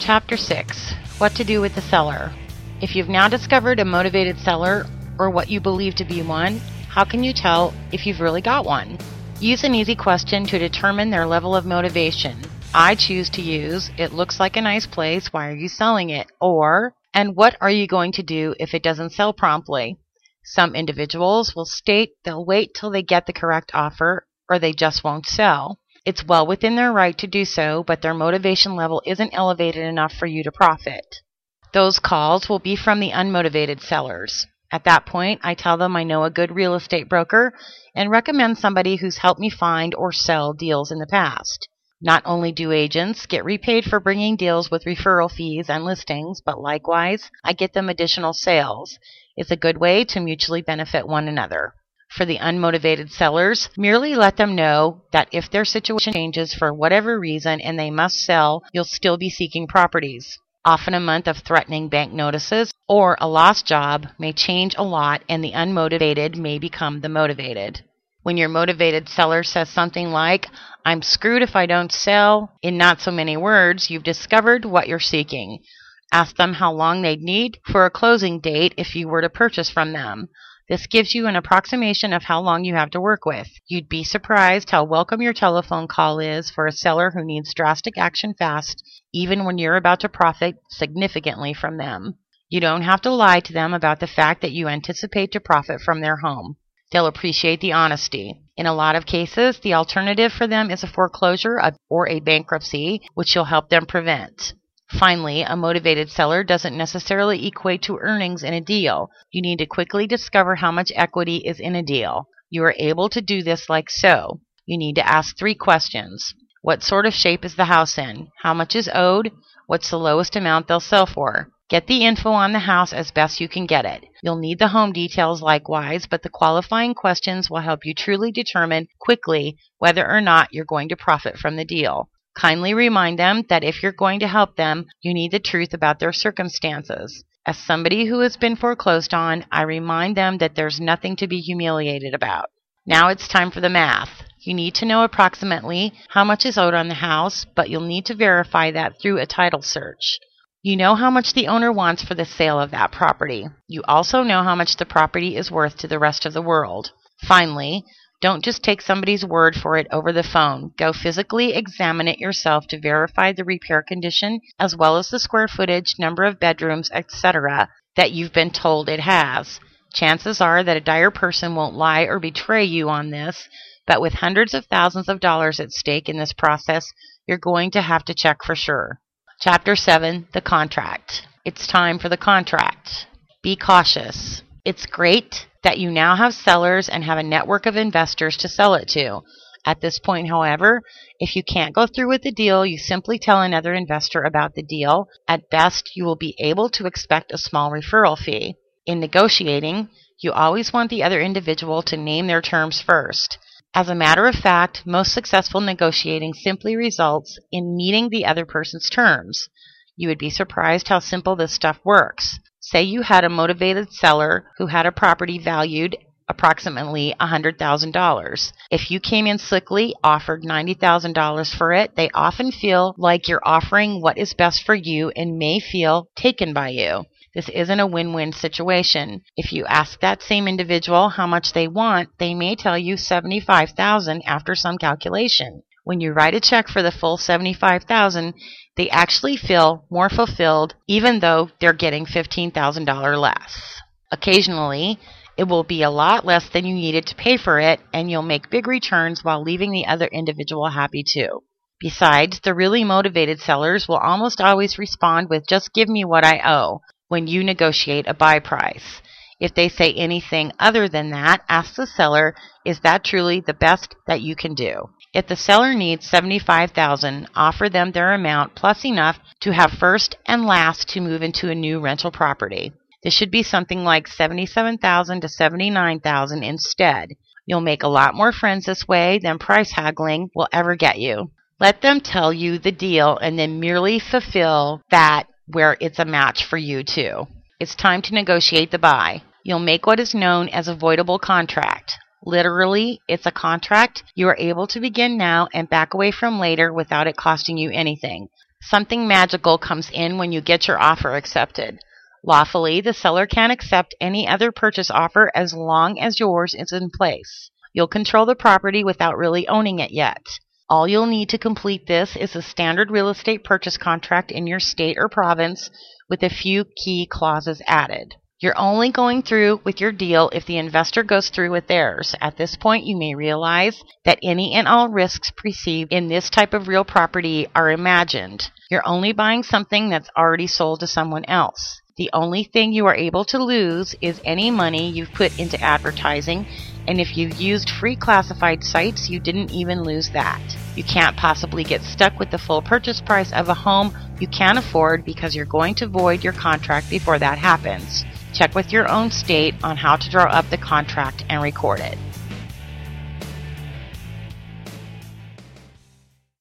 Chapter 6 What to Do with the Seller. If you've now discovered a motivated seller or what you believe to be one, how can you tell if you've really got one? Use an easy question to determine their level of motivation. I choose to use, It looks like a nice place, why are you selling it? Or, And what are you going to do if it doesn't sell promptly? Some individuals will state they'll wait till they get the correct offer or they just won't sell. It's well within their right to do so, but their motivation level isn't elevated enough for you to profit. Those calls will be from the unmotivated sellers. At that point, I tell them I know a good real estate broker and recommend somebody who's helped me find or sell deals in the past. Not only do agents get repaid for bringing deals with referral fees and listings, but likewise, I get them additional sales. It's a good way to mutually benefit one another. For the unmotivated sellers, merely let them know that if their situation changes for whatever reason and they must sell, you'll still be seeking properties. Often a month of threatening bank notices or a lost job may change a lot and the unmotivated may become the motivated. When your motivated seller says something like, I'm screwed if I don't sell, in not so many words, you've discovered what you're seeking. Ask them how long they'd need for a closing date if you were to purchase from them. This gives you an approximation of how long you have to work with. You'd be surprised how welcome your telephone call is for a seller who needs drastic action fast, even when you're about to profit significantly from them. You don't have to lie to them about the fact that you anticipate to profit from their home. They'll appreciate the honesty. In a lot of cases, the alternative for them is a foreclosure or a bankruptcy, which you'll help them prevent. Finally, a motivated seller doesn't necessarily equate to earnings in a deal. You need to quickly discover how much equity is in a deal. You are able to do this like so. You need to ask three questions. What sort of shape is the house in? How much is owed? What's the lowest amount they'll sell for? Get the info on the house as best you can get it. You'll need the home details likewise, but the qualifying questions will help you truly determine quickly whether or not you're going to profit from the deal. Kindly remind them that if you're going to help them, you need the truth about their circumstances. As somebody who has been foreclosed on, I remind them that there's nothing to be humiliated about. Now it's time for the math. You need to know approximately how much is owed on the house, but you'll need to verify that through a title search. You know how much the owner wants for the sale of that property. You also know how much the property is worth to the rest of the world. Finally, don't just take somebody's word for it over the phone. Go physically examine it yourself to verify the repair condition as well as the square footage, number of bedrooms, etc. that you've been told it has. Chances are that a dire person won't lie or betray you on this, but with hundreds of thousands of dollars at stake in this process, you're going to have to check for sure. Chapter 7 The Contract. It's time for the contract. Be cautious. It's great that you now have sellers and have a network of investors to sell it to. At this point, however, if you can't go through with the deal, you simply tell another investor about the deal. At best, you will be able to expect a small referral fee. In negotiating, you always want the other individual to name their terms first. As a matter of fact, most successful negotiating simply results in meeting the other person's terms. You would be surprised how simple this stuff works. Say you had a motivated seller who had a property valued approximately $100,000. If you came in slickly, offered $90,000 for it, they often feel like you're offering what is best for you and may feel taken by you. This isn't a win win situation. If you ask that same individual how much they want, they may tell you 75,000 after some calculation. When you write a check for the full 75,000, they actually feel more fulfilled even though they're getting $15,000 less. Occasionally, it will be a lot less than you needed to pay for it, and you'll make big returns while leaving the other individual happy too. Besides, the really motivated sellers will almost always respond with just give me what I owe when you negotiate a buy price. If they say anything other than that, ask the seller, is that truly the best that you can do? If the seller needs 75,000, offer them their amount plus enough to have first and last to move into a new rental property. This should be something like 77,000 to 79,000 instead. You'll make a lot more friends this way than price haggling will ever get you. Let them tell you the deal and then merely fulfill that where it's a match for you too. It's time to negotiate the buy. You'll make what is known as a voidable contract. Literally, it's a contract you are able to begin now and back away from later without it costing you anything. Something magical comes in when you get your offer accepted. Lawfully, the seller can accept any other purchase offer as long as yours is in place. You'll control the property without really owning it yet. All you'll need to complete this is a standard real estate purchase contract in your state or province with a few key clauses added. You're only going through with your deal if the investor goes through with theirs. At this point, you may realize that any and all risks perceived in this type of real property are imagined. You're only buying something that's already sold to someone else. The only thing you are able to lose is any money you've put into advertising, and if you've used free classified sites, you didn't even lose that. You can't possibly get stuck with the full purchase price of a home you can't afford because you're going to void your contract before that happens. Check with your own state on how to draw up the contract and record it.